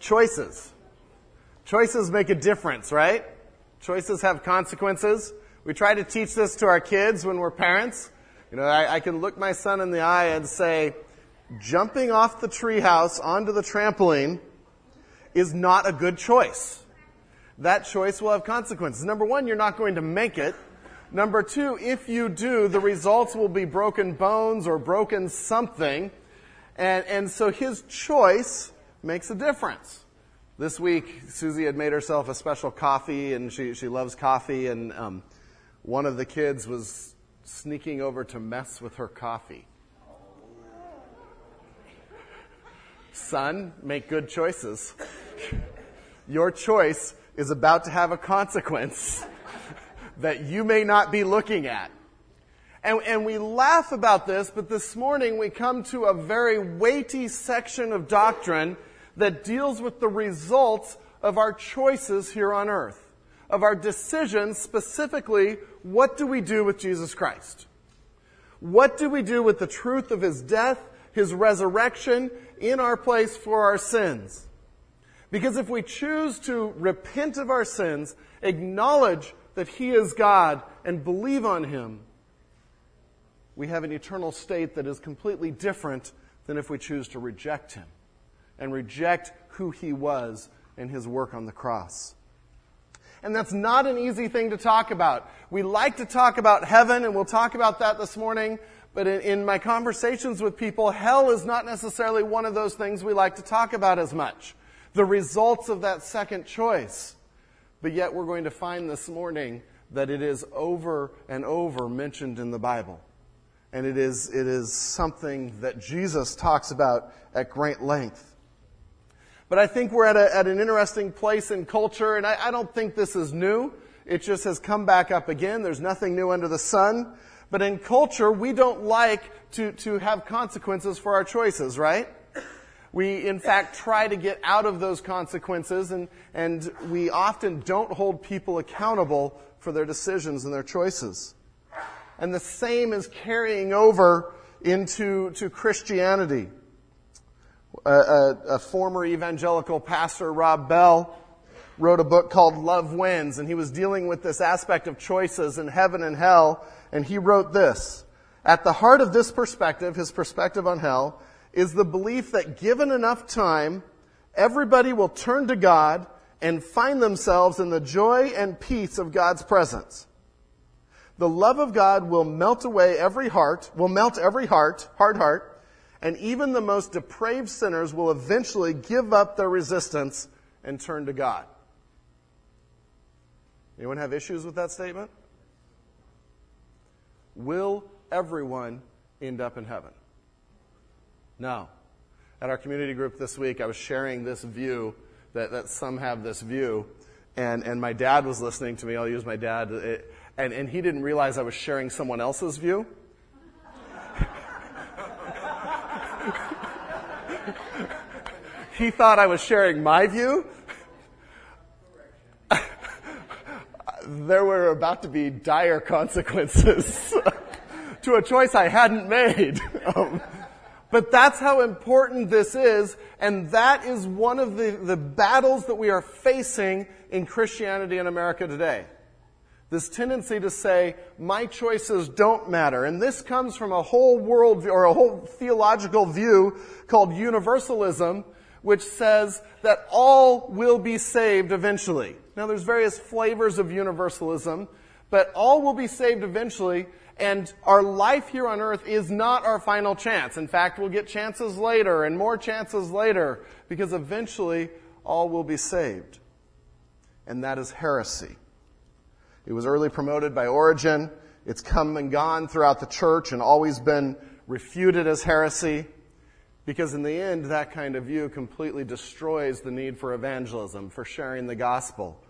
Choices. Choices make a difference, right? Choices have consequences. We try to teach this to our kids when we're parents. You know, I, I can look my son in the eye and say, jumping off the treehouse onto the trampoline is not a good choice. That choice will have consequences. Number one, you're not going to make it. Number two, if you do, the results will be broken bones or broken something. And, and so his choice makes a difference. This week, Susie had made herself a special coffee, and she, she loves coffee, and um, one of the kids was sneaking over to mess with her coffee. Son, make good choices. Your choice is about to have a consequence that you may not be looking at. And, and, we laugh about this, but this morning we come to a very weighty section of doctrine that deals with the results of our choices here on earth, of our decisions, specifically, what do we do with Jesus Christ? What do we do with the truth of his death, his resurrection in our place for our sins? Because if we choose to repent of our sins, acknowledge that he is God, and believe on him, we have an eternal state that is completely different than if we choose to reject him and reject who he was and his work on the cross. And that's not an easy thing to talk about. We like to talk about heaven, and we'll talk about that this morning. But in, in, my conversations with people, hell is not necessarily one of those things we like to talk about as much. The results of that second choice. But yet we're going to find this morning that it is over and over mentioned in the Bible. And it is, it is something that Jesus talks about at great length. But I think we're at, a, at an interesting place in culture, and I, I don't think this is new. It just has come back up again. There's nothing new under the sun. But in culture, we don't like to, to have consequences for our choices, right? We, in fact, try to get out of those consequences, and, and we often don't hold people accountable for their decisions and their choices. And the same is carrying over into to Christianity a, a, a former evangelical pastor, Rob Bell, wrote a book called Love Wins, and he was dealing with this aspect of choices in heaven and hell, and he wrote this. At the heart of this perspective, his perspective on hell, is the belief that given enough time, everybody will turn to God and find themselves in the joy and peace of God's presence. The love of God will melt away every heart, will melt every heart, hard heart, and even the most depraved sinners will eventually give up their resistance and turn to God. Anyone have issues with that statement? Will everyone end up in heaven? No. At our community group this week, I was sharing this view that, that some have this view, and, and my dad was listening to me. I'll use my dad, it, and, and he didn't realize I was sharing someone else's view. He thought I was sharing my view. there were about to be dire consequences to a choice I hadn't made. Um, but that's how important this is, and that is one of the, the battles that we are facing in Christianity in America today. This tendency to say, my choices don't matter. And this comes from a whole world or a whole theological view called universalism, which says that all will be saved eventually. Now there's various flavors of universalism, but all will be saved eventually, and our life here on earth is not our final chance. In fact, we'll get chances later and more chances later, because eventually all will be saved. And that is heresy. It was early promoted by Origen. It's come and gone throughout the church and always been refuted as heresy. Because in the end, that kind of view completely destroys the need for evangelism, for sharing the gospel.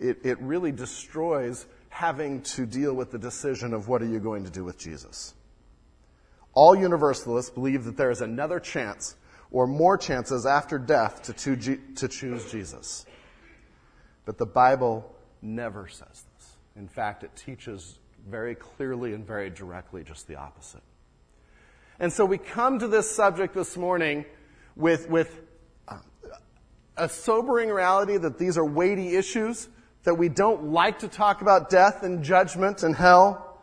It, it really destroys having to deal with the decision of what are you going to do with Jesus. All universalists believe that there is another chance or more chances after death to, to, to choose Jesus. But the Bible never says this. In fact, it teaches very clearly and very directly just the opposite. And so we come to this subject this morning with, with uh, a sobering reality that these are weighty issues, that we don't like to talk about death and judgment and hell.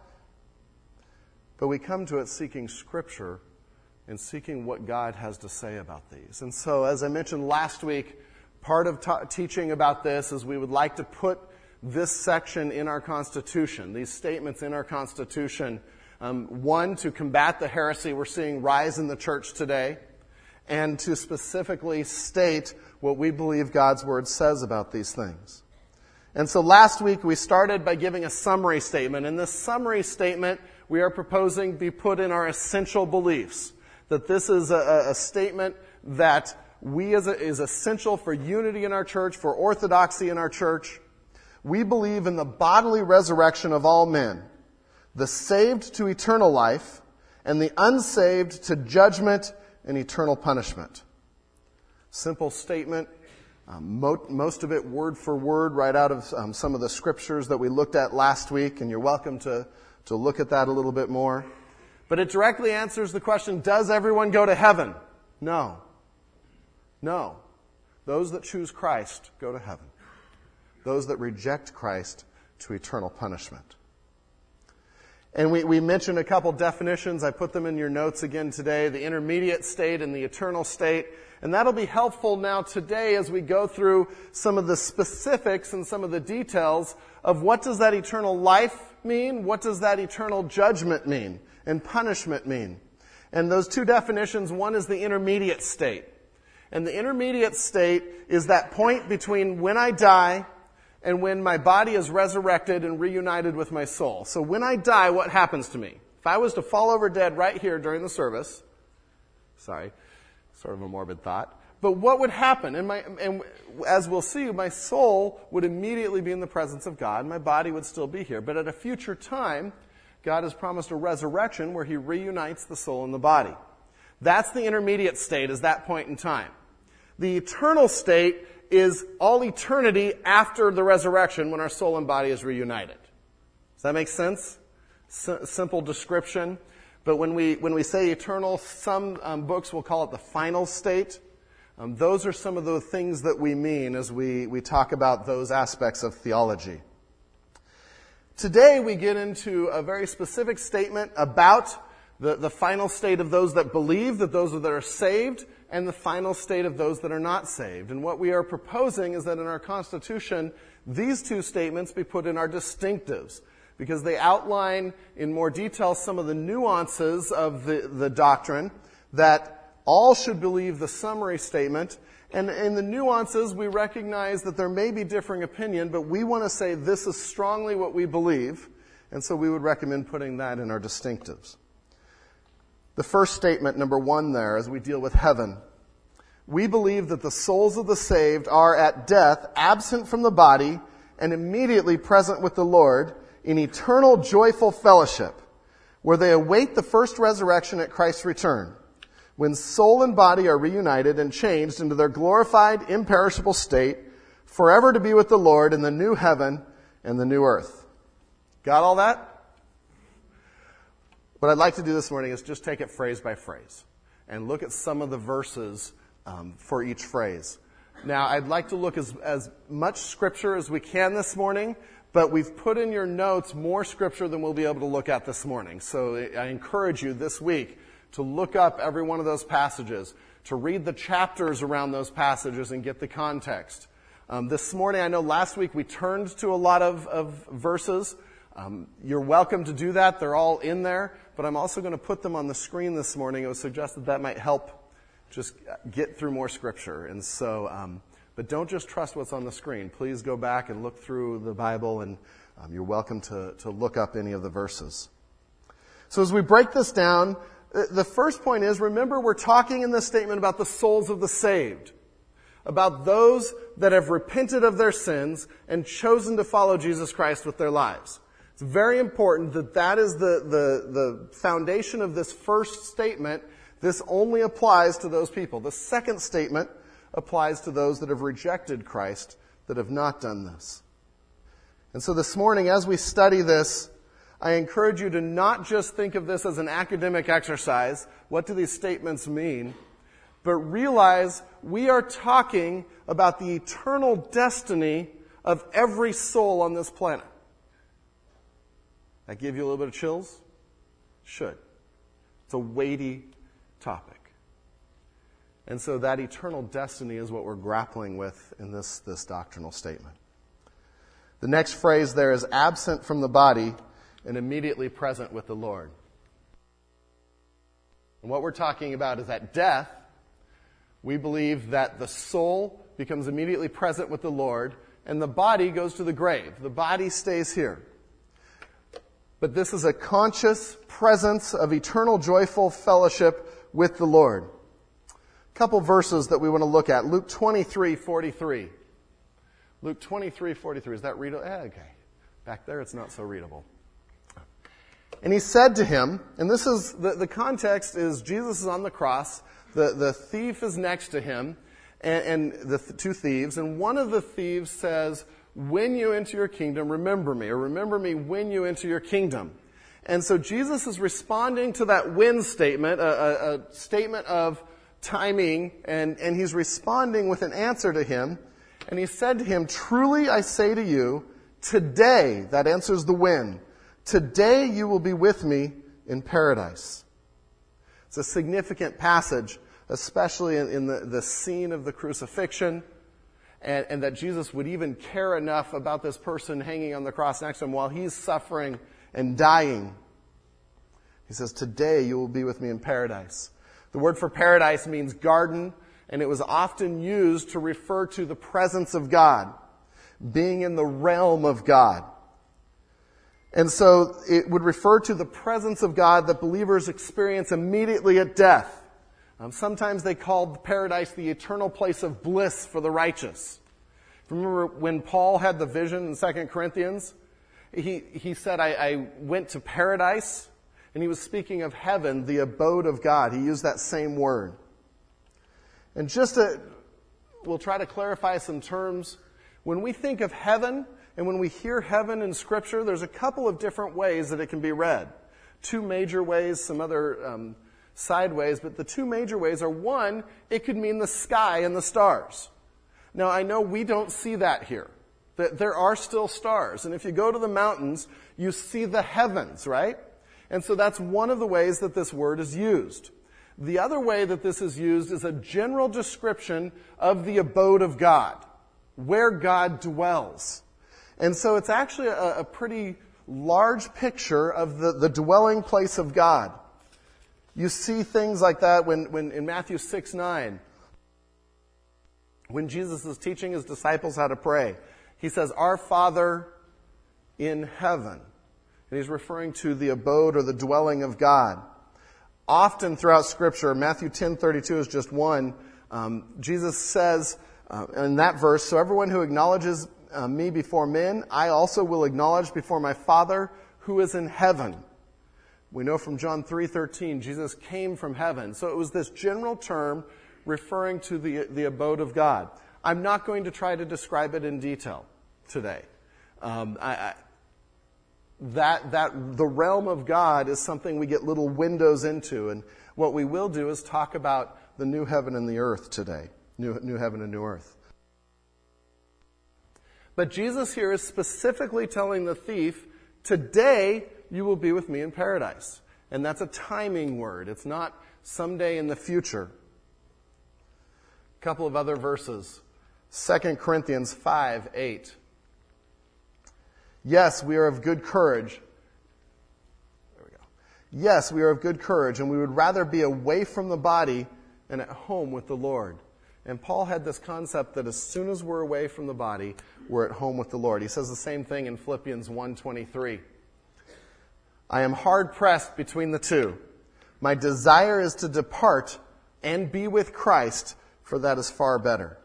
But we come to it seeking Scripture and seeking what God has to say about these. And so, as I mentioned last week, part of ta- teaching about this is we would like to put this section in our Constitution, these statements in our Constitution. Um, one, to combat the heresy we're seeing rise in the church today, and to specifically state what we believe God's Word says about these things. And so last week we started by giving a summary statement. And this summary statement we are proposing be put in our essential beliefs. That this is a, a statement that we as a, is essential for unity in our church, for orthodoxy in our church. We believe in the bodily resurrection of all men, the saved to eternal life, and the unsaved to judgment and eternal punishment. Simple statement. Um, mo- most of it word for word, right out of um, some of the scriptures that we looked at last week, and you're welcome to, to look at that a little bit more. But it directly answers the question Does everyone go to heaven? No. No. Those that choose Christ go to heaven. Those that reject Christ to eternal punishment. And we, we mentioned a couple definitions. I put them in your notes again today the intermediate state and the eternal state. And that'll be helpful now today as we go through some of the specifics and some of the details of what does that eternal life mean? What does that eternal judgment mean? And punishment mean? And those two definitions, one is the intermediate state. And the intermediate state is that point between when I die and when my body is resurrected and reunited with my soul. So when I die, what happens to me? If I was to fall over dead right here during the service, sorry, sort of a morbid thought, but what would happen? And, my, and as we'll see, my soul would immediately be in the presence of God. My body would still be here. But at a future time, God has promised a resurrection where He reunites the soul and the body. That's the intermediate state, is that point in time. The eternal state is all eternity after the resurrection when our soul and body is reunited. Does that make sense? S- simple description. But when we, when we say eternal, some um, books will call it the final state. Um, those are some of the things that we mean as we, we talk about those aspects of theology. Today we get into a very specific statement about the, the final state of those that believe, that those that are saved, and the final state of those that are not saved. And what we are proposing is that in our Constitution, these two statements be put in our distinctives because they outline in more detail some of the nuances of the, the doctrine that all should believe the summary statement. And in the nuances, we recognize that there may be differing opinion, but we want to say this is strongly what we believe. And so we would recommend putting that in our distinctives. The first statement, number one, there, as we deal with heaven. We believe that the souls of the saved are at death absent from the body and immediately present with the Lord in eternal joyful fellowship, where they await the first resurrection at Christ's return, when soul and body are reunited and changed into their glorified, imperishable state, forever to be with the Lord in the new heaven and the new earth. Got all that? What I'd like to do this morning is just take it phrase by phrase and look at some of the verses um, for each phrase. Now, I'd like to look as, as much scripture as we can this morning, but we've put in your notes more scripture than we'll be able to look at this morning. So I encourage you this week to look up every one of those passages, to read the chapters around those passages and get the context. Um, this morning, I know last week we turned to a lot of, of verses. Um, you're welcome to do that. They're all in there but I'm also going to put them on the screen this morning. It was suggested that might help just get through more scripture. And so, um, but don't just trust what's on the screen. Please go back and look through the Bible, and um, you're welcome to, to look up any of the verses. So as we break this down, the first point is remember, we're talking in this statement about the souls of the saved, about those that have repented of their sins and chosen to follow Jesus Christ with their lives. It's very important that that is the, the, the foundation of this first statement. This only applies to those people. The second statement applies to those that have rejected Christ, that have not done this. And so this morning, as we study this, I encourage you to not just think of this as an academic exercise. What do these statements mean? But realize we are talking about the eternal destiny of every soul on this planet. That give you a little bit of chills? Should. It's a weighty topic. And so that eternal destiny is what we're grappling with in this, this doctrinal statement. The next phrase there is absent from the body and immediately present with the Lord. And what we're talking about is at death, we believe that the soul becomes immediately present with the Lord and the body goes to the grave. The body stays here. But this is a conscious presence of eternal joyful fellowship with the Lord. A couple verses that we want to look at. Luke 23, 43. Luke 23, 43. Is that readable? Eh, okay. Back there, it's not so readable. And he said to him, and this is, the, the context is Jesus is on the cross, the, the thief is next to him, and, and the th- two thieves, and one of the thieves says, when you enter your kingdom, remember me, or remember me when you enter your kingdom. And so Jesus is responding to that when statement, a, a, a statement of timing, and, and he's responding with an answer to him. And he said to him, Truly I say to you, today, that answers the when, today you will be with me in paradise. It's a significant passage, especially in, in the, the scene of the crucifixion, and, and that Jesus would even care enough about this person hanging on the cross next to him while he's suffering and dying. He says, Today you will be with me in paradise. The word for paradise means garden and it was often used to refer to the presence of God, being in the realm of God. And so it would refer to the presence of God that believers experience immediately at death. Um, sometimes they called paradise the eternal place of bliss for the righteous. Remember when Paul had the vision in 2 Corinthians? He, he said, I, I went to paradise, and he was speaking of heaven, the abode of God. He used that same word. And just to, we'll try to clarify some terms. When we think of heaven and when we hear heaven in Scripture, there's a couple of different ways that it can be read. Two major ways, some other um, side ways, but the two major ways are one, it could mean the sky and the stars. Now, I know we don't see that here. That There are still stars. And if you go to the mountains, you see the heavens, right? And so that's one of the ways that this word is used. The other way that this is used is a general description of the abode of God, where God dwells. And so it's actually a, a pretty large picture of the, the dwelling place of God. You see things like that when, when in Matthew 6 9, when Jesus is teaching his disciples how to pray. He says, Our Father in heaven. And he's referring to the abode or the dwelling of God often throughout Scripture, Matthew 10:32 is just one. Um, Jesus says uh, in that verse, "So everyone who acknowledges uh, me before men, I also will acknowledge before my Father who is in heaven." We know from John 3:13, Jesus came from heaven. So it was this general term referring to the the abode of God. I'm not going to try to describe it in detail today. Um, I, I, that, that the realm of God is something we get little windows into. And what we will do is talk about the new heaven and the earth today. New, new heaven and new earth. But Jesus here is specifically telling the thief, today you will be with me in paradise. And that's a timing word. It's not someday in the future. A couple of other verses. 2 Corinthians 5, 8. Yes, we are of good courage. There we go. Yes, we are of good courage, and we would rather be away from the body and at home with the Lord. And Paul had this concept that as soon as we're away from the body, we're at home with the Lord. He says the same thing in Philippians 1:23. I am hard pressed between the two. My desire is to depart and be with Christ, for that is far better.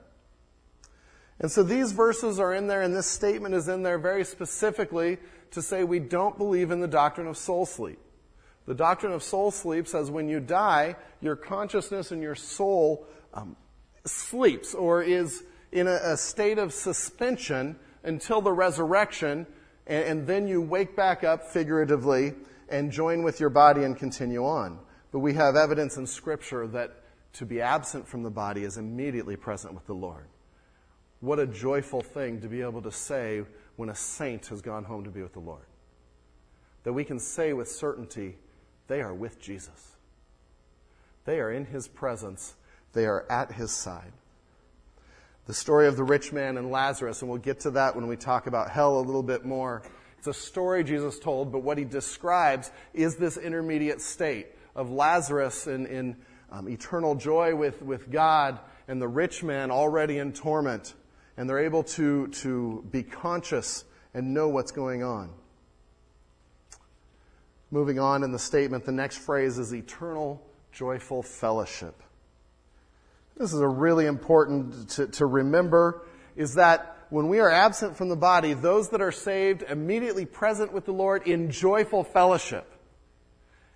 And so these verses are in there, and this statement is in there very specifically to say we don't believe in the doctrine of soul sleep. The doctrine of soul sleep says when you die, your consciousness and your soul um, sleeps or is in a, a, state of suspension until the resurrection, and, and then you wake back up figuratively and join with your body and continue on. But we have evidence in Scripture that to be absent from the body is immediately present with the Lord. What a joyful thing to be able to say when a saint has gone home to be with the Lord. That we can say with certainty, they are with Jesus. They are in his presence, they are at his side. The story of the rich man and Lazarus, and we'll get to that when we talk about hell a little bit more. It's a story Jesus told, but what he describes is this intermediate state of Lazarus in, in um, eternal joy with, with God and the rich man already in torment. And they're able to, to be conscious and know what's going on. Moving on in the statement, the next phrase is eternal joyful fellowship. This is a really important to, to remember is that when we are absent from the body, those that are saved immediately present with the Lord in joyful fellowship.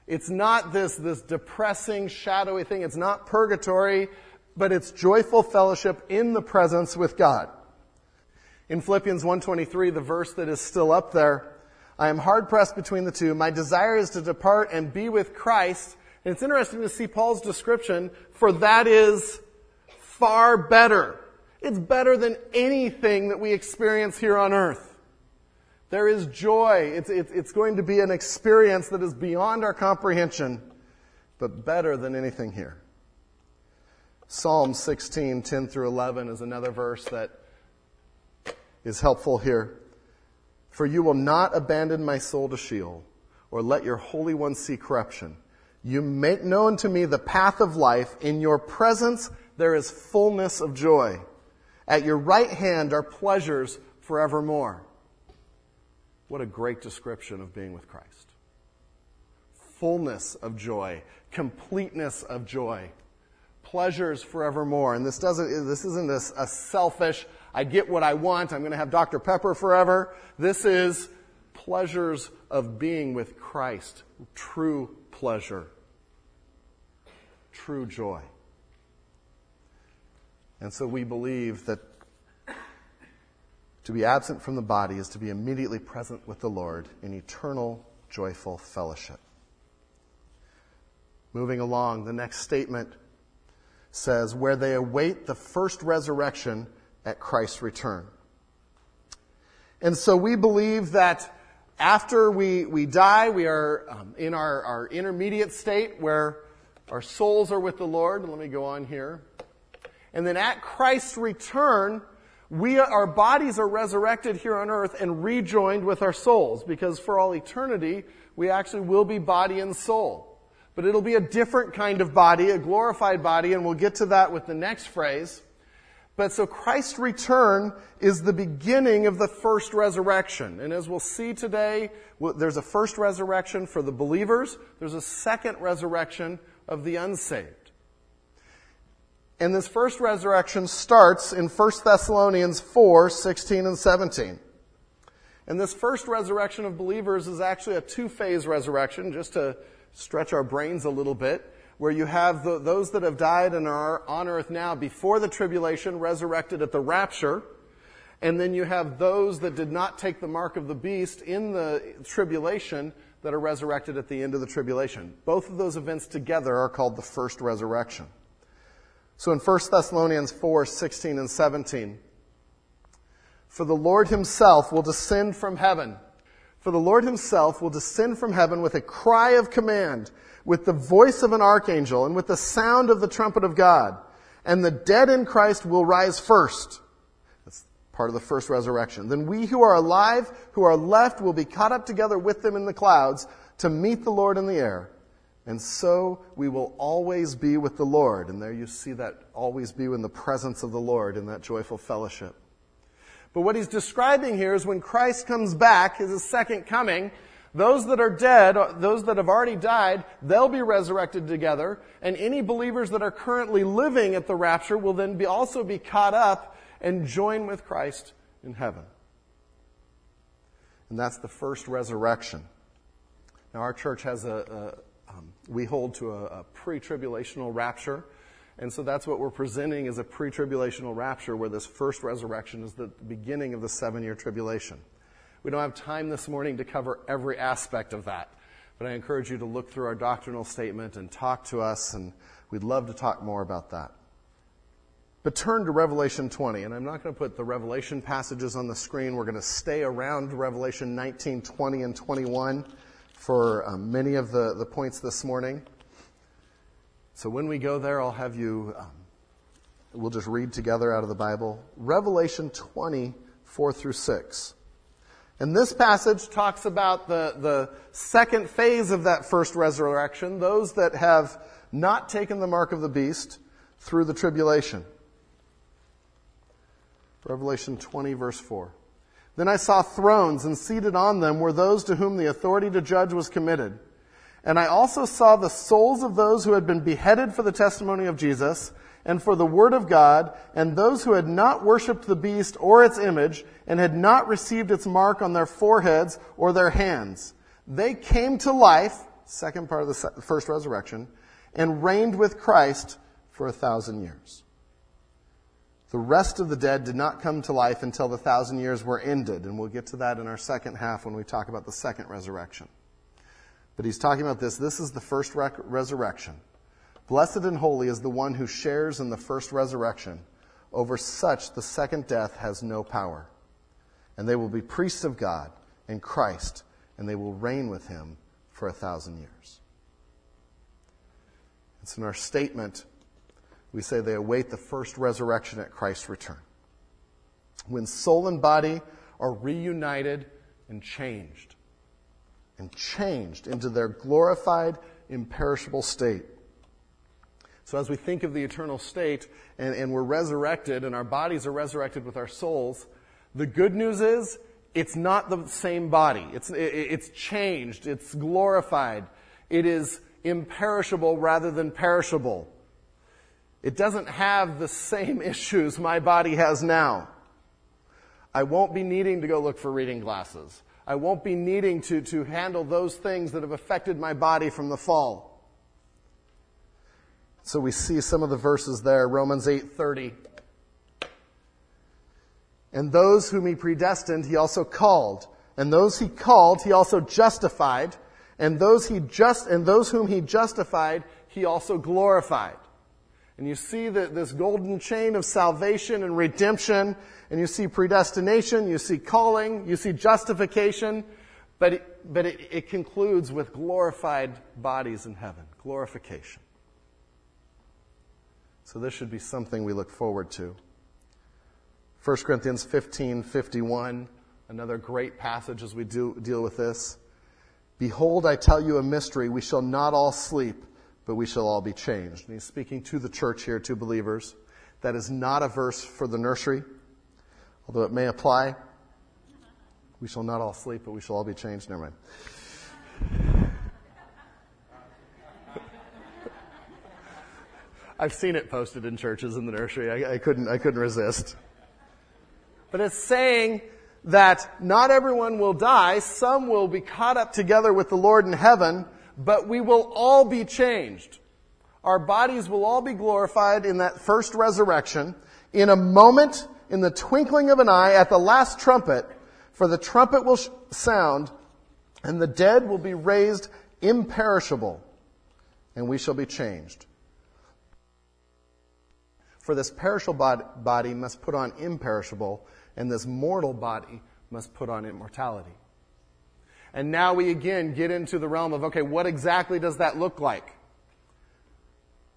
It's not this, this depressing, shadowy thing. It's not purgatory, but it's joyful fellowship in the presence with God. In Philippians 1.23, the verse that is still up there, I am hard pressed between the two. My desire is to depart and be with Christ. And it's interesting to see Paul's description, for that is far better. It's better than anything that we experience here on earth. There is joy. It's, it's, it's going to be an experience that is beyond our comprehension, but better than anything here. Psalm 16, 10 through 11 is another verse that is helpful here. For you will not abandon my soul to Sheol, or let your Holy One see corruption. You make known to me the path of life. In your presence there is fullness of joy. At your right hand are pleasures forevermore. What a great description of being with Christ. Fullness of joy, completeness of joy, pleasures forevermore. And this doesn't, this isn't a, a selfish, I get what I want, I'm going to have Dr. Pepper forever. This is pleasures of being with Christ, true pleasure, true joy. And so we believe that to be absent from the body is to be immediately present with the Lord in eternal, joyful fellowship. Moving along, the next statement says, where they await the first resurrection at Christ's return. And so we believe that after we, we die, we are um, in our, our intermediate state where our souls are with the Lord. Let me go on here. And then at Christ's return, we, our bodies are resurrected here on earth and rejoined with our souls because for all eternity, we actually will be body and soul. But it'll be a different kind of body, a glorified body, and we'll get to that with the next phrase. But so Christ's return is the beginning of the first resurrection. And as we'll see today, there's a first resurrection for the believers. There's a second resurrection of the unsaved. And this first resurrection starts in 1 Thessalonians 4, 16 and 17. And this first resurrection of believers is actually a two-phase resurrection, just to stretch our brains a little bit, where you have the, those that have died and are on earth now before the tribulation resurrected at the rapture, and then you have those that did not take the mark of the beast in the tribulation that are resurrected at the end of the tribulation. Both of those events together are called the first resurrection. So in 1 Thessalonians 4, 16 and 17, for the Lord himself will descend from heaven. For the Lord himself will descend from heaven with a cry of command, with the voice of an archangel, and with the sound of the trumpet of God. And the dead in Christ will rise first. That's part of the first resurrection. Then we who are alive, who are left, will be caught up together with them in the clouds to meet the Lord in the air. And so we will always be with the Lord. And there you see that always be in the presence of the Lord in that joyful fellowship. But what he's describing here is when Christ comes back, his second coming, those that are dead, those that have already died, they'll be resurrected together. And any believers that are currently living at the rapture will then be also be caught up and join with Christ in heaven. And that's the first resurrection. Now, our church has a, um, we hold to a, a pre-tribulational rapture. And so that's what we're presenting as a pre-tribulational rapture where this first resurrection is the beginning of the seven-year tribulation. We don't have time this morning to cover every aspect of that. But I encourage you to look through our doctrinal statement and talk to us, and we'd love to talk more about that. But turn to Revelation 20, and I'm not going to put the Revelation passages on the screen. We're going to stay around Revelation 19, 20, and 21 for um, many of the, the points this morning. So when we go there, I'll have you, um, we'll just read together out of the Bible. Revelation 20, 4 through 6. And this passage talks about the, the second phase of that first resurrection, those that have not taken the mark of the beast through the tribulation. Revelation 20, verse 4. Then I saw thrones, and seated on them were those to whom the authority to judge was committed. And I also saw the souls of those who had been beheaded for the testimony of Jesus and for the word of God, and those who had not worshipped the beast or its image, and had not received its mark on their foreheads or their hands. They came to life, second part of the first resurrection, and reigned with Christ for a thousand years. The rest of the dead did not come to life until the thousand years were ended, and we'll get to that in our second half when we talk about the second resurrection. But he's talking about this. This is the first rec- resurrection. Blessed and holy is the one who shares in the first resurrection. Over such, the second death has no power. And they will be priests of God and Christ, and they will reign with him for a thousand years. It's in our statement we say they await the first resurrection at Christ's return. When soul and body are reunited and changed, and changed into their glorified, imperishable state. So, as we think of the eternal state and, and we're resurrected and our bodies are resurrected with our souls, the good news is it's not the same body. It's, it's changed. It's glorified. It is imperishable rather than perishable. It doesn't have the same issues my body has now. I won't be needing to go look for reading glasses. I won't be needing to, to handle those things that have affected my body from the fall. So we see some of the verses there, Romans 8:30. And those whom he predestined, he also called. And those he called, he also justified. And those he just, and those whom he justified, he also glorified. And you see that this golden chain of salvation and redemption, and you see predestination, you see calling, you see justification, but it, but it, it concludes with glorified bodies in heaven, glorification. So this should be something we look forward to. 1 Corinthians 15, 51, another great passage as we do, deal with this. Behold, I tell you a mystery. We shall not all sleep but we shall all be changed. And he's speaking to the church here, to believers. That is not a verse for the nursery, although it may apply. We shall not all sleep, but we shall all be changed. Never mind. I've seen it posted in churches in the nursery. I, I, couldn't, I couldn't resist. But it's saying that not everyone will die. Some will be caught up together with the Lord in heaven but we will all be changed. Our bodies will all be glorified in that first resurrection in a moment, in the twinkling of an eye, at the last trumpet, for the trumpet will sound, and the dead will be raised imperishable, and we shall be changed. For this perishable body must put on imperishable, and this mortal body must put on immortality. And now we again get into the realm of, okay, what exactly does that look like?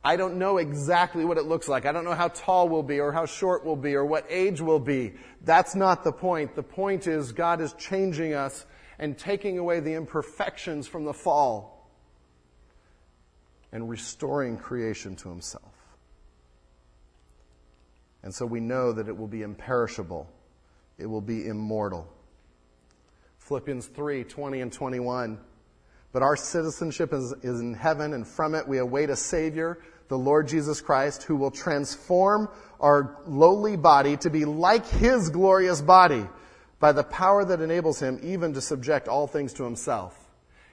I don't know exactly what it looks like. I don't know how tall we'll be or how short we'll be or what age we'll be. That's not the point. The point is God is changing us and taking away the imperfections from the fall and restoring creation to himself. And so we know that it will be imperishable. It will be immortal. Philippians 3 20 and 21. But our citizenship is, is in heaven, and from it we await a Savior, the Lord Jesus Christ, who will transform our lowly body to be like His glorious body by the power that enables Him even to subject all things to Himself.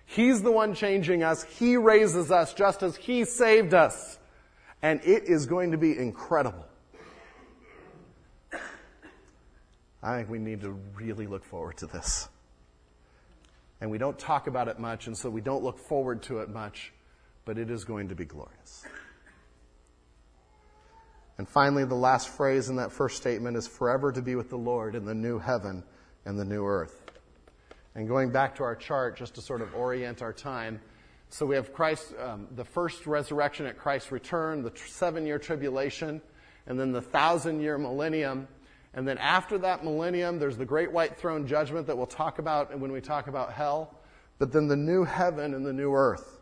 He's the one changing us. He raises us just as He saved us. And it is going to be incredible. I think we need to really look forward to this and we don't talk about it much, and so we don't look forward to it much, but it is going to be glorious. And finally, the last phrase in that first statement is forever to be with the Lord in the new heaven and the new earth. And going back to our chart, just to sort of orient our time, so we have Christ, um, the first resurrection at Christ's return, the seven year tribulation, and then the thousand year millennium. And then after that millennium, there's the great white throne judgment that we'll talk about when we talk about hell. But then the new heaven and the new earth.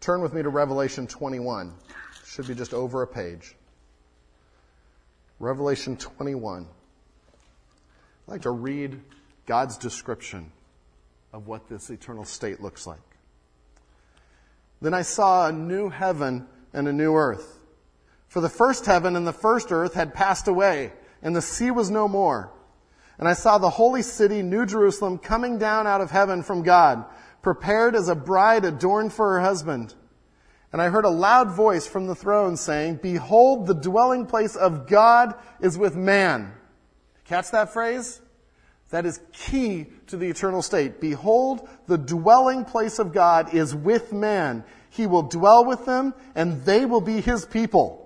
Turn with me to Revelation 21. Should be just over a page. Revelation 21. I'd like to read God's description of what this eternal state looks like. Then I saw a new heaven and a new earth. For the first heaven and the first earth had passed away, and the sea was no more. And I saw the holy city, New Jerusalem, coming down out of heaven from God, prepared as a bride adorned for her husband. And I heard a loud voice from the throne saying, Behold, the dwelling place of God is with man. Catch that phrase? That is key to the eternal state. Behold, the dwelling place of God is with man. He will dwell with them and they will be his people.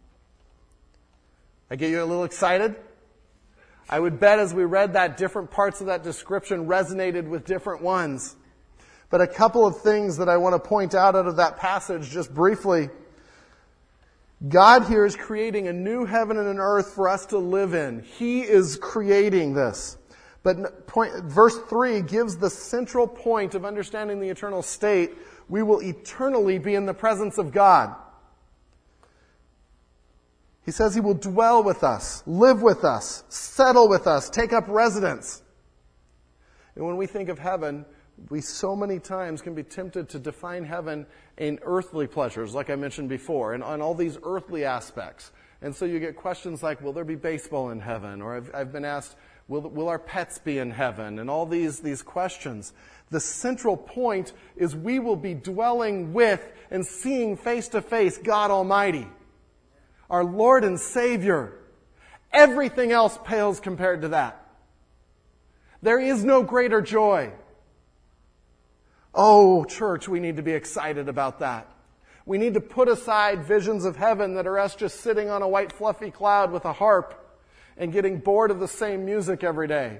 I get you a little excited? I would bet as we read that, different parts of that description resonated with different ones. But a couple of things that I want to point out out of that passage just briefly. God here is creating a new heaven and an earth for us to live in. He is creating this. But point, verse 3 gives the central point of understanding the eternal state. We will eternally be in the presence of God. He says he will dwell with us, live with us, settle with us, take up residence. And when we think of heaven, we so many times can be tempted to define heaven in earthly pleasures, like I mentioned before, and on all these earthly aspects. And so you get questions like, will there be baseball in heaven? Or I've, I've been asked, Will, will our pets be in heaven? And all these, these questions. The central point is we will be dwelling with and seeing face to face God Almighty, our Lord and Savior. Everything else pales compared to that. There is no greater joy. Oh, church, we need to be excited about that. We need to put aside visions of heaven that are us just sitting on a white fluffy cloud with a harp and getting bored of the same music every day.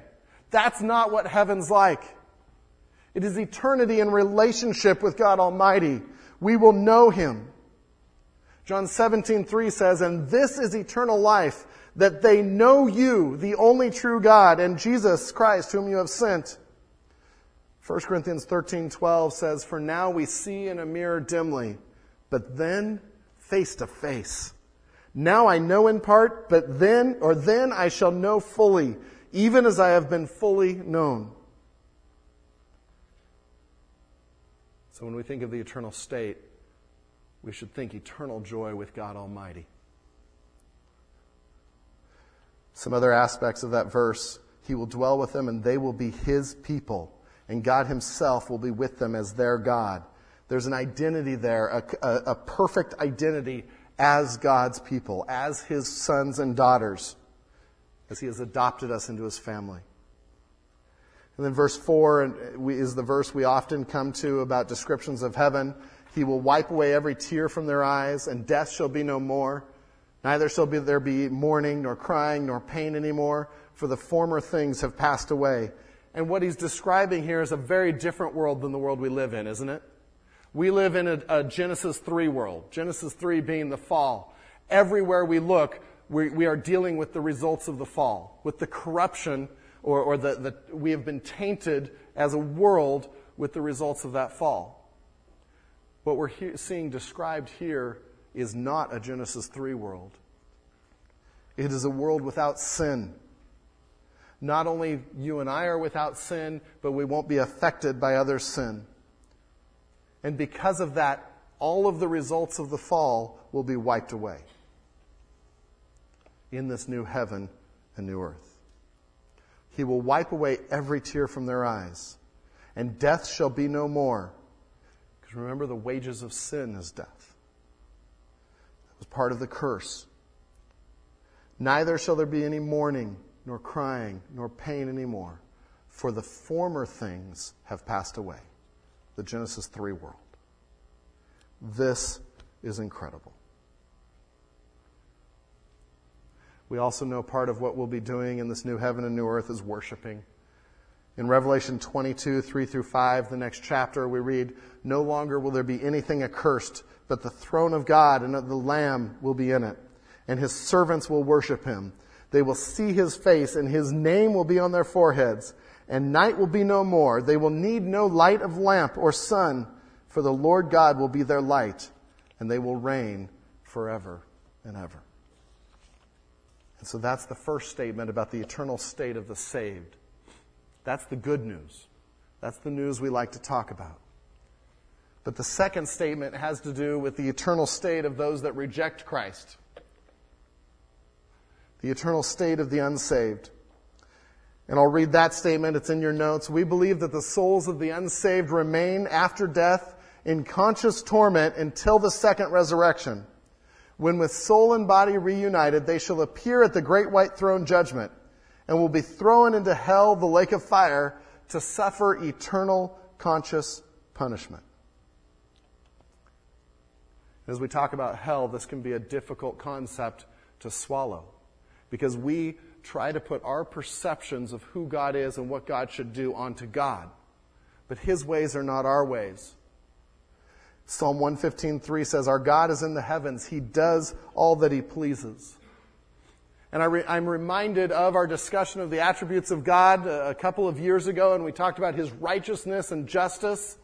That's not what heaven's like. It is eternity in relationship with God Almighty. We will know Him. John 17, 3 says, And this is eternal life, that they know you, the only true God, and Jesus Christ, whom you have sent. 1 Corinthians 13, 12 says, For now we see in a mirror dimly, but then face to face. Now I know in part, but then, or then I shall know fully, even as I have been fully known. So when we think of the eternal state, we should think eternal joy with God Almighty. Some other aspects of that verse He will dwell with them, and they will be His people, and God Himself will be with them as their God. There's an identity there, a, a, a perfect identity as God's people, as his sons and daughters, as he has adopted us into his family. And then verse 4 is the verse we often come to about descriptions of heaven. He will wipe away every tear from their eyes, and death shall be no more. Neither shall be, there be mourning, nor crying, nor pain anymore, for the former things have passed away. And what he's describing here is a very different world than the world we live in, isn't it? We live in a, a, Genesis 3 world, Genesis 3 being the fall. Everywhere we look, we, we are dealing with the results of the fall, with the corruption, or, or the, the, we have been tainted as a world with the results of that fall. What we're he- seeing described here is not a Genesis 3 world. It is a world without sin. Not only you and I are without sin, but we won't be affected by other sin. And because of that, all of the results of the fall will be wiped away in this new heaven and new earth. He will wipe away every tear from their eyes, and death shall be no more. Because remember, the wages of sin is death. That was part of the curse. Neither shall there be any mourning, nor crying, nor pain anymore, for the former things have passed away. The Genesis 3 world. This is incredible. We also know part of what we'll be doing in this new heaven and new earth is worshiping. In Revelation 22, 3 through 5, the next chapter, we read, No longer will there be anything accursed, but the throne of God and of the Lamb will be in it, and his servants will worship him. They will see his face, and his name will be on their foreheads, and night will be no more. They will need no light of lamp or sun, for the Lord God will be their light, and they will reign forever and ever. And so that's the first statement about the eternal state of the saved. That's the good news. That's the news we like to talk about. But the second statement has to do with the eternal state of those that reject Christ. The eternal state of the unsaved. And I'll read that statement. It's in your notes. We believe that the souls of the unsaved remain after death in conscious torment until the second resurrection when with soul and body reunited, they shall appear at the great white throne judgment and will be thrown into hell, the lake of fire, to suffer eternal conscious punishment. As we talk about hell, this can be a difficult concept to swallow because we try to put our perceptions of who God is and what God should do onto God. But His ways are not our ways. Psalm 115.3 says, Our God is in the heavens. He does all that He pleases. And I am reminded of our discussion of the attributes of God a, a couple of years ago, and we talked about His righteousness and justice.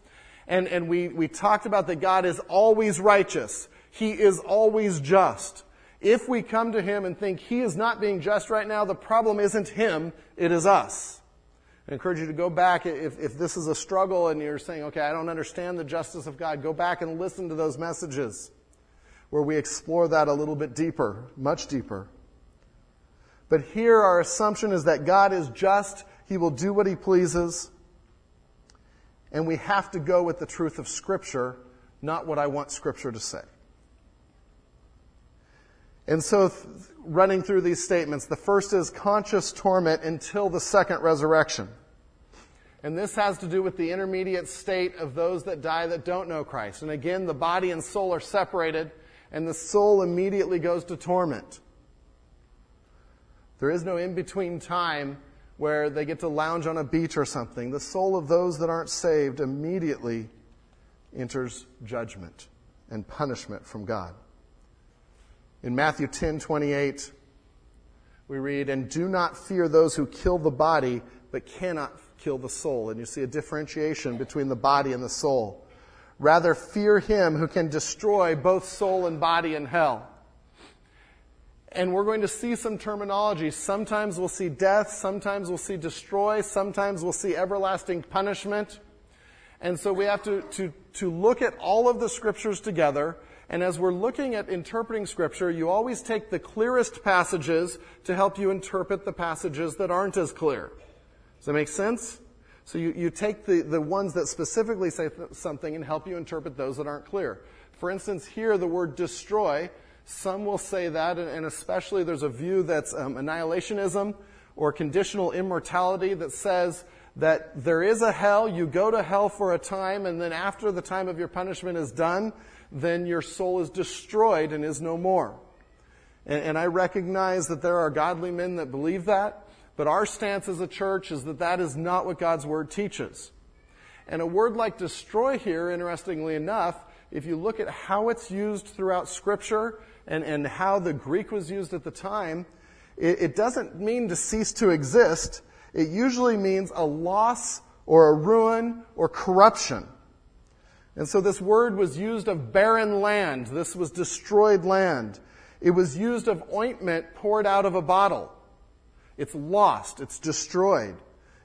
And, and we, we talked about that God is always righteous. He is always just. If we come to Him and think He is not being just right now, the problem isn't Him, it is us. I encourage you to go back if, if this is a struggle and you're saying, okay, I don't understand the justice of God, go back and listen to those messages where we explore that a little bit deeper, much deeper. But here our assumption is that God is just, He will do what He pleases, and we have to go with the truth of Scripture, not what I want Scripture to say. And so, running through these statements, the first is conscious torment until the second resurrection. And this has to do with the intermediate state of those that die that don't know Christ. And again, the body and soul are separated, and the soul immediately goes to torment. There is no in between time where they get to lounge on a beach or something. The soul of those that aren't saved immediately enters judgment and punishment from God. In Matthew 10 28, we read, And do not fear those who kill the body, but cannot kill the soul. And you see a differentiation between the body and the soul. Rather, fear him who can destroy both soul and body in hell. And we're going to see some terminology. Sometimes we'll see death, sometimes we'll see destroy, sometimes we'll see everlasting punishment. And so we have to, to, to look at all of the scriptures together and as we're looking at interpreting scripture, you always take the clearest passages to help you interpret the passages that aren't as clear. Does that make sense? So you, you take the, the ones that specifically say th- something and help you interpret those that aren't clear. For instance, here the word destroy, some will say that, and, especially there's a view that's um, annihilationism or conditional immortality that says that there is a hell, you go to hell for a time, and then after the time of your punishment is done, then your soul is destroyed and is no more. And, and I recognize that there are godly men that believe that, but our stance as a church is that that is not what God's Word teaches. And a word like destroy here, interestingly enough, if you look at how it's used throughout Scripture and, and how the Greek was used at the time, it, it doesn't mean to cease to exist. It usually means a loss or a ruin or corruption. And so this word was used of barren land. This was destroyed land. It was used of ointment poured out of a bottle. It's lost. It's destroyed.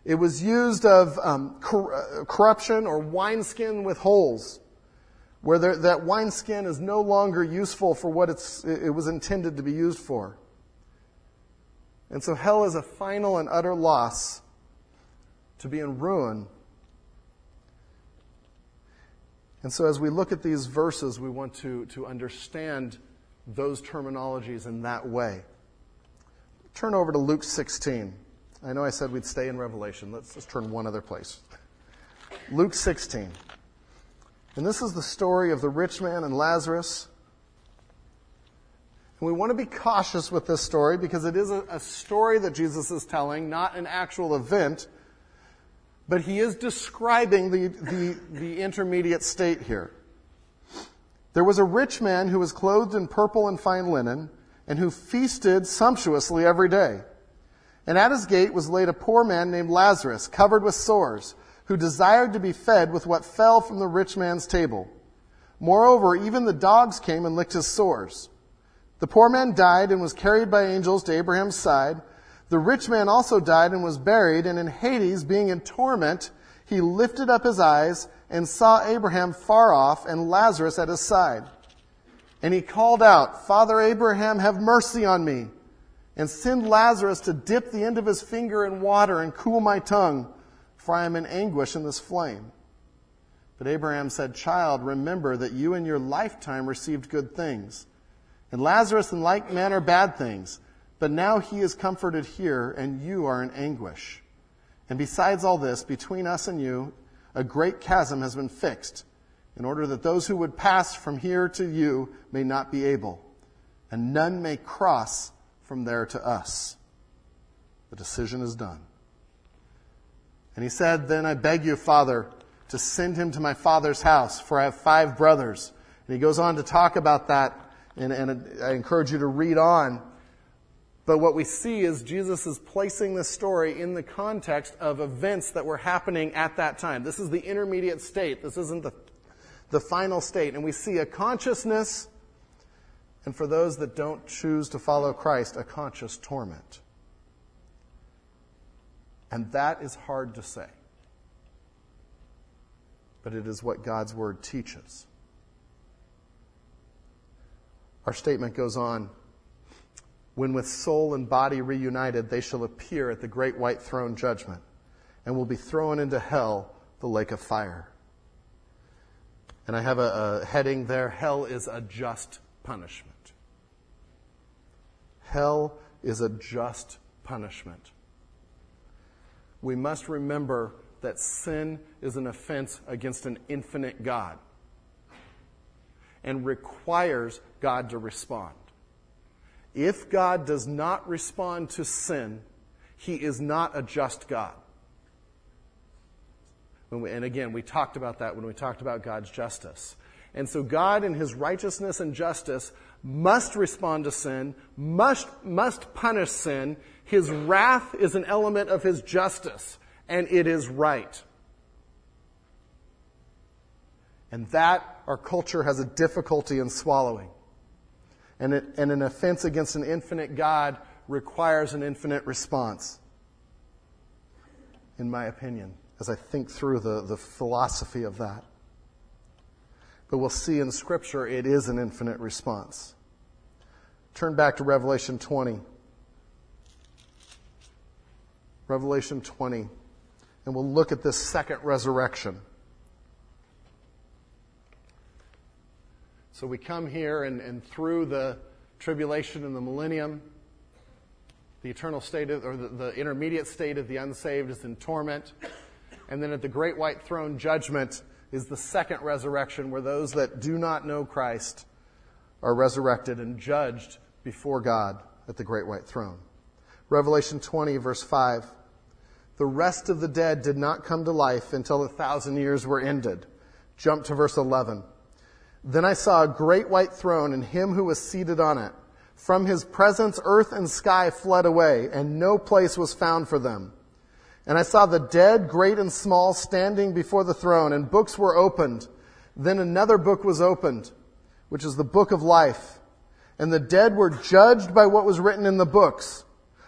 It was used of um, cor- uh, corruption or wineskin with holes, where there, that wineskin is no longer useful for what it was intended to be used for. And so hell is a final and utter loss to be in ruin. And so as we look at these verses, we want to, to understand those terminologies in that way. Turn over to Luke 16. I know I said we'd stay in Revelation. Let's just turn one other place. Luke 16. And this is the story of the rich man and Lazarus. And we want to be cautious with this story because it is a, a story that Jesus is telling, not an actual event, but he is describing the, the, the intermediate state here. There was a rich man who was clothed in purple and fine linen and who feasted sumptuously every day. And at his gate was laid a poor man named Lazarus, covered with sores, who desired to be fed with what fell from the rich man's table. Moreover, even the dogs came and licked his sores. The poor man died and was carried by angels to Abraham's side. The rich man also died and was buried, and in Hades, being in torment, he lifted up his eyes and saw Abraham far off and Lazarus at his side. And he called out, Father Abraham, have mercy on me, and send Lazarus to dip the end of his finger in water and cool my tongue, for I am in anguish in this flame. But Abraham said, Child, remember that you in your lifetime received good things, and Lazarus in like manner bad things. But now he is comforted here, and you are in anguish. And besides all this, between us and you, a great chasm has been fixed in order that those who would pass from here to you may not be able, and none may cross from there to us. The decision is done. And he said, Then I beg you, Father, to send him to my father's house, for I have five brothers. And he goes on to talk about that, and, and I encourage you to read on. But what we see is Jesus is placing the story in the context of events that were happening at that time. This is the intermediate state. This isn't the the final state. And we see a consciousness, and for those that don't choose to follow Christ, a conscious torment. And that is hard to say. But it is what God's Word teaches. Our statement goes on When with soul and body reunited, they shall appear at the great white throne judgment and will be thrown into hell, the lake of fire. And I have a, a heading there Hell is a just punishment. Hell is a just punishment. We must remember that sin is an offense against an infinite God and requires God to respond. If God does not respond to sin, he is not a just God. And again, we talked about that when we talked about God's justice. And so God in his righteousness and justice must respond to sin, must, must punish sin. His wrath is an element of his justice, and it is right. And that our culture has a difficulty in swallowing. And, it, and an offense against an infinite God requires an infinite response, in my opinion as I think through the, the philosophy of that. But we'll see in Scripture it is an infinite response. Turn back to Revelation 20. Revelation 20. And we'll look at this second resurrection. So we come here and, and through the tribulation and the millennium, the eternal state of, or the, the intermediate state of the unsaved is in torment. And then at the great white throne judgment is the second resurrection where those that do not know Christ are resurrected and judged before God at the great white throne. Revelation 20 verse 5. The rest of the dead did not come to life until the thousand years were ended. Jump to verse 11. Then I saw a great white throne and him who was seated on it. From his presence, earth and sky fled away, and no place was found for them. And I saw the dead, great and small, standing before the throne, and books were opened. Then another book was opened, which is the book of life. And the dead were judged by what was written in the books,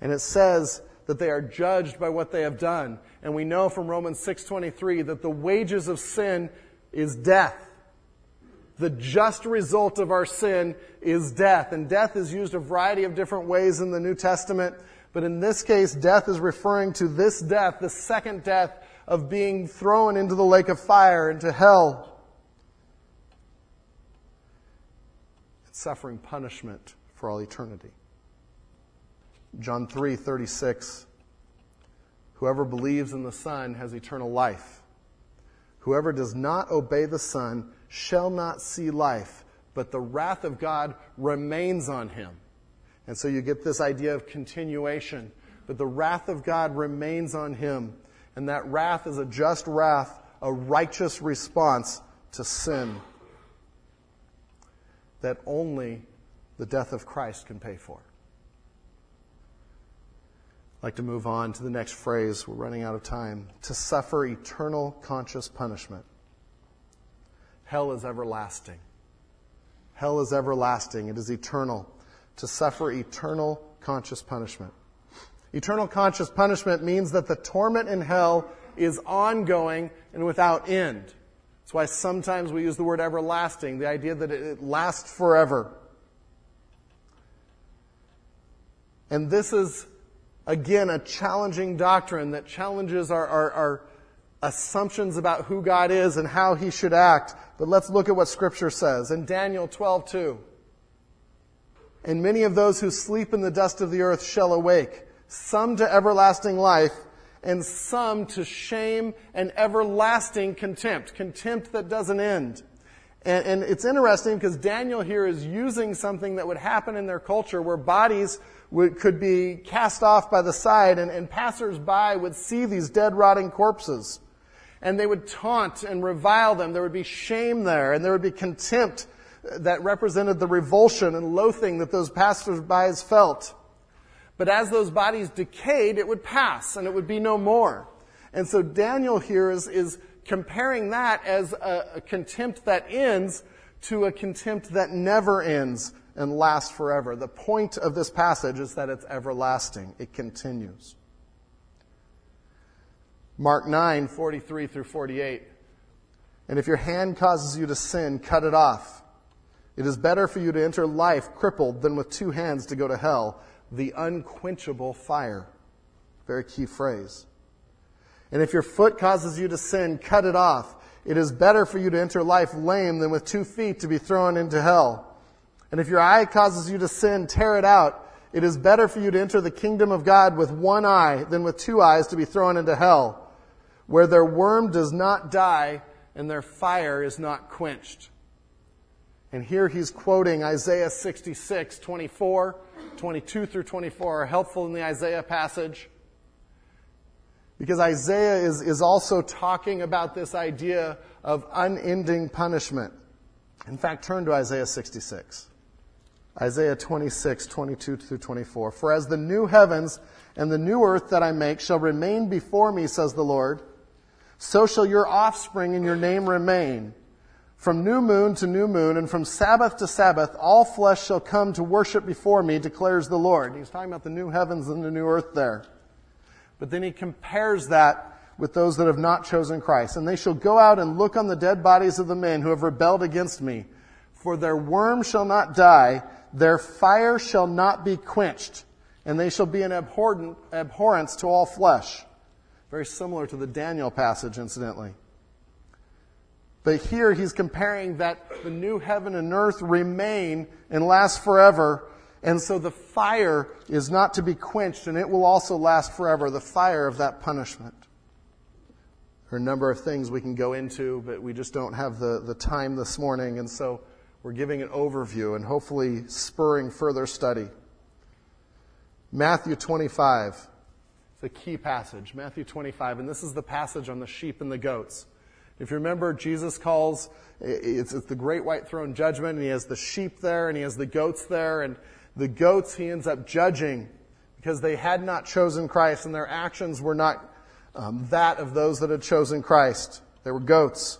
And it says that they are judged by what they have done. And we know from Romans 6:23 that the wages of sin is death. The just result of our sin is death. And death is used a variety of different ways in the New Testament. But in this case, death is referring to this death, the second death of being thrown into the lake of fire, into hell. And suffering punishment for all eternity. John 3 36. Whoever believes in the Son has eternal life. Whoever does not obey the Son shall not see life, but the wrath of God remains on him. And so you get this idea of continuation. But the wrath of God remains on him. And that wrath is a just wrath, a righteous response to sin that only the death of Christ can pay for. Like to move on to the next phrase. We're running out of time. To suffer eternal conscious punishment. Hell is everlasting. Hell is everlasting. It is eternal. To suffer eternal conscious punishment. Eternal conscious punishment means that the torment in hell is ongoing and without end. That's why sometimes we use the word everlasting, the idea that it lasts forever. And this is, again, a challenging doctrine that challenges our, our, our, assumptions about who God is and how he should act. But let's look at what Scripture says. In Daniel 12, 2. And many of those who sleep in the dust of the earth shall awake, some to everlasting life, and some to shame and everlasting contempt. Contempt that doesn't end. And, and it's interesting because Daniel here is using something that would happen in their culture where bodies would, could be cast off by the side and, and passersby would see these dead, rotting corpses. And they would taunt and revile them. There would be shame there and there would be contempt that represented the revulsion and loathing that those passersby felt. But as those bodies decayed, it would pass and it would be no more. And so Daniel here is, is comparing that as a, contempt that ends to a contempt that never ends and lasts forever. The point of this passage is that it's everlasting. It continues. Mark 9, 43 through 48. And if your hand causes you to sin, cut it off. It is better for you to enter life crippled than with two hands to go to hell, the unquenchable fire. Very key phrase. And if your foot causes you to sin, cut it off. It is better for you to enter life lame than with two feet to be thrown into hell. And if your eye causes you to sin, tear it out. It is better for you to enter the kingdom of God with one eye than with two eyes to be thrown into hell, where their worm does not die and their fire is not quenched. And here he's quoting Isaiah 66, 24, 22 through 24 are helpful in the Isaiah passage. Because Isaiah is, is also talking about this idea of unending punishment. In fact, turn to Isaiah 66. Isaiah 26, 22 through 24. For as the new heavens and the new earth that I make shall remain before me, says the Lord, so shall your offspring and your name remain. From new moon to new moon and from Sabbath to Sabbath, all flesh shall come to worship before me, declares the Lord. He's talking about the new heavens and the new earth there. But then he compares that with those that have not chosen Christ. And they shall go out and look on the dead bodies of the men who have rebelled against me. For their worm shall not die, their fire shall not be quenched, and they shall be an abhorrence to all flesh. Very similar to the Daniel passage, incidentally. But here he's comparing that the new heaven and earth remain and last forever, and so the fire is not to be quenched, and it will also last forever, the fire of that punishment. There are a number of things we can go into, but we just don't have the, the time this morning, and so we're giving an overview and hopefully spurring further study. Matthew 25. It's a key passage. Matthew 25, and this is the passage on the sheep and the goats. If you remember, Jesus calls, it's, it's the great white throne judgment, and he has the sheep there, and he has the goats there, and the goats he ends up judging because they had not chosen Christ and their actions were not um, that of those that had chosen Christ. They were goats.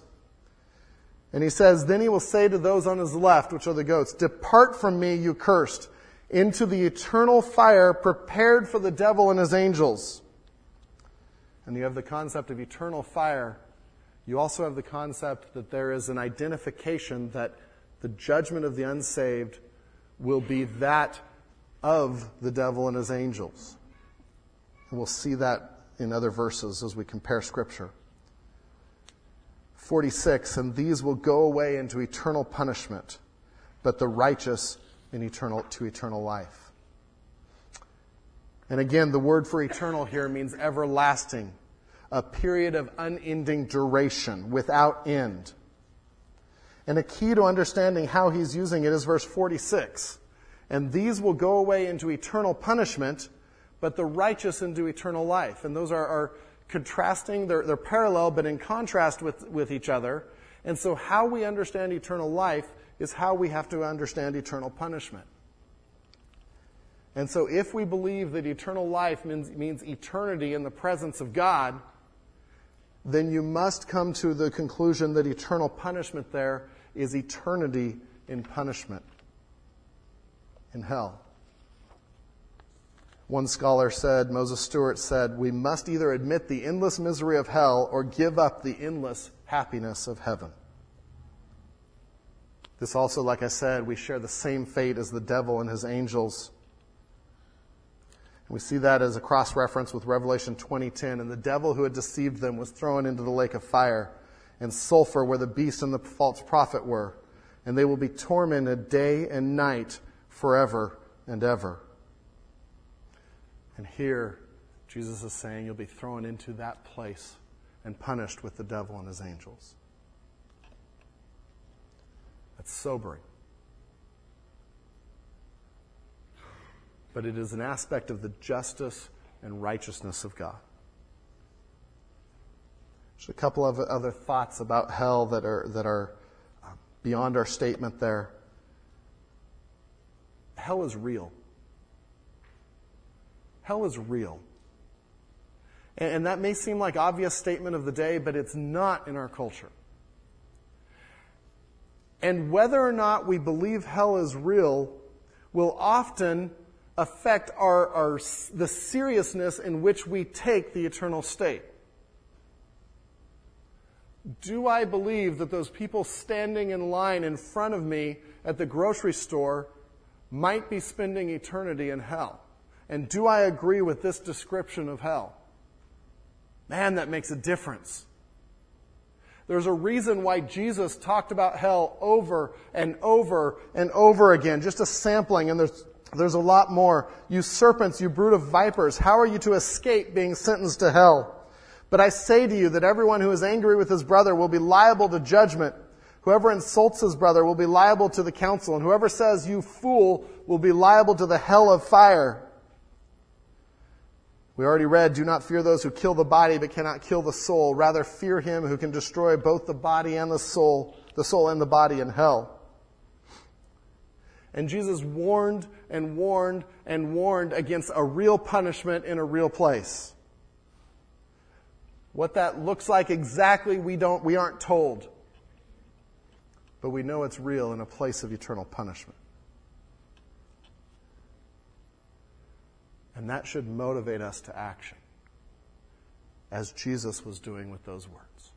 And he says, Then he will say to those on his left, which are the goats, Depart from me, you cursed, into the eternal fire prepared for the devil and his angels. And you have the concept of eternal fire. You also have the concept that there is an identification that the judgment of the unsaved will be that of the devil and his angels. And we'll see that in other verses as we compare Scripture. 46, and these will go away into eternal punishment, but the righteous in eternal, to eternal life. And again, the word for eternal here means everlasting, a period of unending duration, without end. And a key to understanding how he's using it is verse 46. And these will go away into eternal punishment, but the righteous into eternal life. And those are, are contrasting, they're, they're parallel, but in contrast with, with each other. And so, how we understand eternal life is how we have to understand eternal punishment. And so, if we believe that eternal life means, means eternity in the presence of God, then you must come to the conclusion that eternal punishment there is eternity in punishment in hell. One scholar said, Moses Stuart said, we must either admit the endless misery of hell or give up the endless happiness of heaven. This also, like I said, we share the same fate as the devil and his angels. We see that as a cross reference with Revelation 20:10. And the devil who had deceived them was thrown into the lake of fire and sulfur where the beast and the false prophet were. And they will be tormented day and night forever and ever. And here, Jesus is saying you'll be thrown into that place and punished with the devil and his angels. That's sobering. But it is an aspect of the justice and righteousness of God. Just a couple of other thoughts about hell that are, that are uh, beyond our statement there. Hell is real. Hell is real. And, that may seem like obvious statement of the day, but it's not in our culture. And whether or not we believe hell is real will often affect our, our, the seriousness in which we take the eternal state. Do I believe that those people standing in line in front of me at the grocery store might be spending eternity in hell? And do I agree with this description of hell? Man, that makes a difference. There's a reason why Jesus talked about hell over and over and over again, just a sampling, and there's, there's a lot more. You serpents, you brood of vipers, how are you to escape being sentenced to hell? But I say to you that everyone who is angry with his brother will be liable to judgment. Whoever insults his brother will be liable to the council, and whoever says, you fool, will be liable to the hell of fire. We already read, do not fear those who kill the body but cannot kill the soul. Rather fear him who can destroy both the body and the soul, the soul and the body in hell. And Jesus warned and warned and warned against a real punishment in a real place. What that looks like exactly, we don't, we aren't told. But we know it's real in a place of eternal punishment. And that should motivate us to action, as Jesus was doing with those words.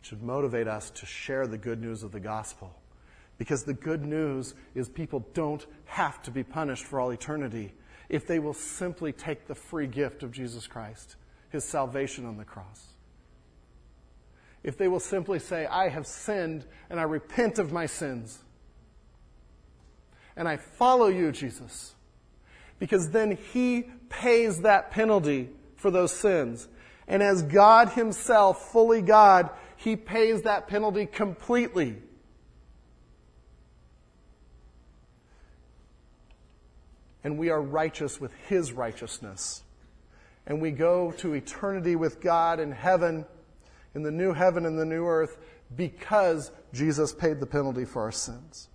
It should motivate us to share the good news of the gospel. Because the good news is people don't have to be punished for all eternity if they will simply take the free gift of Jesus Christ, his salvation on the cross. If they will simply say, I have sinned and I repent of my sins. And I follow you, Jesus because then he pays that penalty for those sins. And as God himself, fully God, he pays that penalty completely. And we are righteous with his righteousness. And we go to eternity with God in heaven, in the new heaven and the new earth, because Jesus paid the penalty for our sins.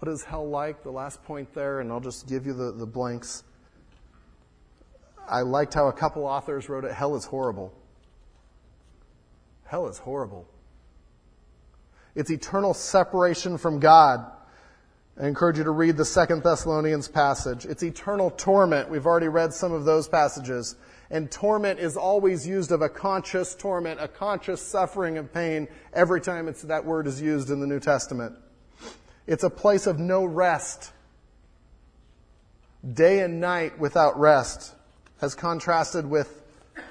What is hell like? The last point there, and I'll just give you the, the blanks. I liked how a couple authors wrote it Hell is horrible. Hell is horrible. It's eternal separation from God. I encourage you to read the Second Thessalonians passage. It's eternal torment. We've already read some of those passages. And torment is always used of a conscious torment, a conscious suffering of pain every time that word is used in the New Testament. It's a place of no rest. Day and night without rest, as contrasted with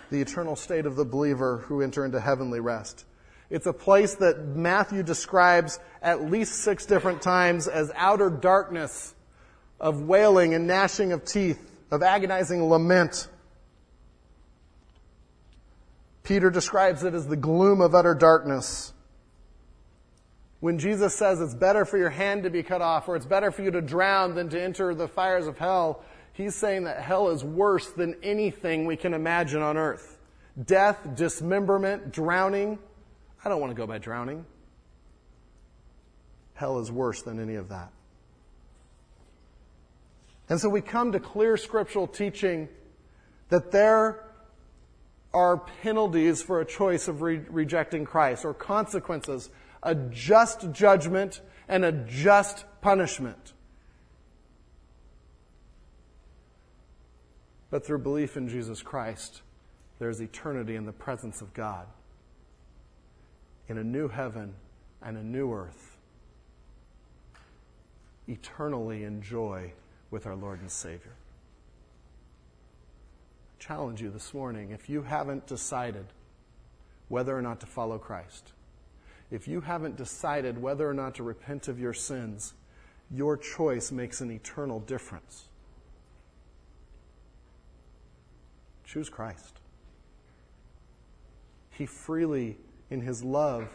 the eternal state of the believer who enter into heavenly rest. It's a place that Matthew describes at least six different times as outer darkness of wailing and gnashing of teeth, of agonizing lament. Peter describes it as the gloom of utter darkness. When Jesus says it's better for your hand to be cut off or it's better for you to drown than to enter the fires of hell, he's saying that hell is worse than anything we can imagine on earth. Death, dismemberment, drowning. I don't want to go by drowning. Hell is worse than any of that. And so we come to clear scriptural teaching that there are penalties for a choice of re- rejecting Christ or consequences, a just judgment and a just punishment. But through belief in Jesus Christ, there's eternity in the presence of God in a new heaven and a new earth, eternally in joy with our Lord and Savior. I challenge you this morning if you haven't decided whether or not to follow Christ, if you haven't decided whether or not to repent of your sins, your choice makes an eternal difference. Choose Christ. He freely in his love,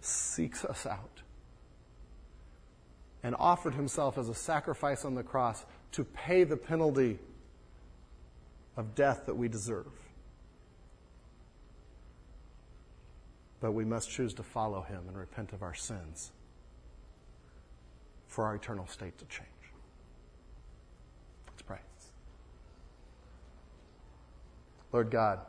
seeks us out and offered himself as a sacrifice on the cross to pay the penalty of death that we deserve. But we must choose to follow him and repent of our sins for our eternal state to change. Let's pray. Lord God,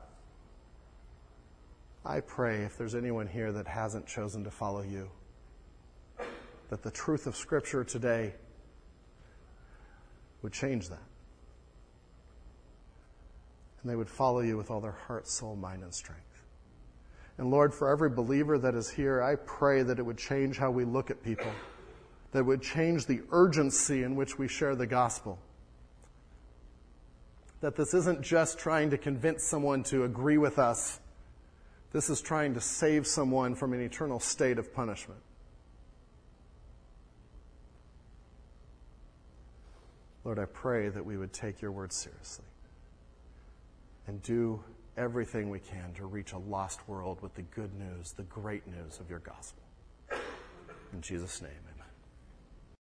I pray if there's anyone here that hasn't chosen to follow you, that the truth of Scripture today would change that. And they would follow you with all their heart, soul, mind, and strength. And Lord, for every believer that is here, I pray that it would change how we look at people, that would change the urgency in which we share the gospel. That this isn't just trying to convince someone to agree with us this is trying to save someone from an eternal state of punishment. Lord, I pray that we would take your word seriously and do everything we can to reach a lost world with the good news, the great news of your gospel. In Jesus' name.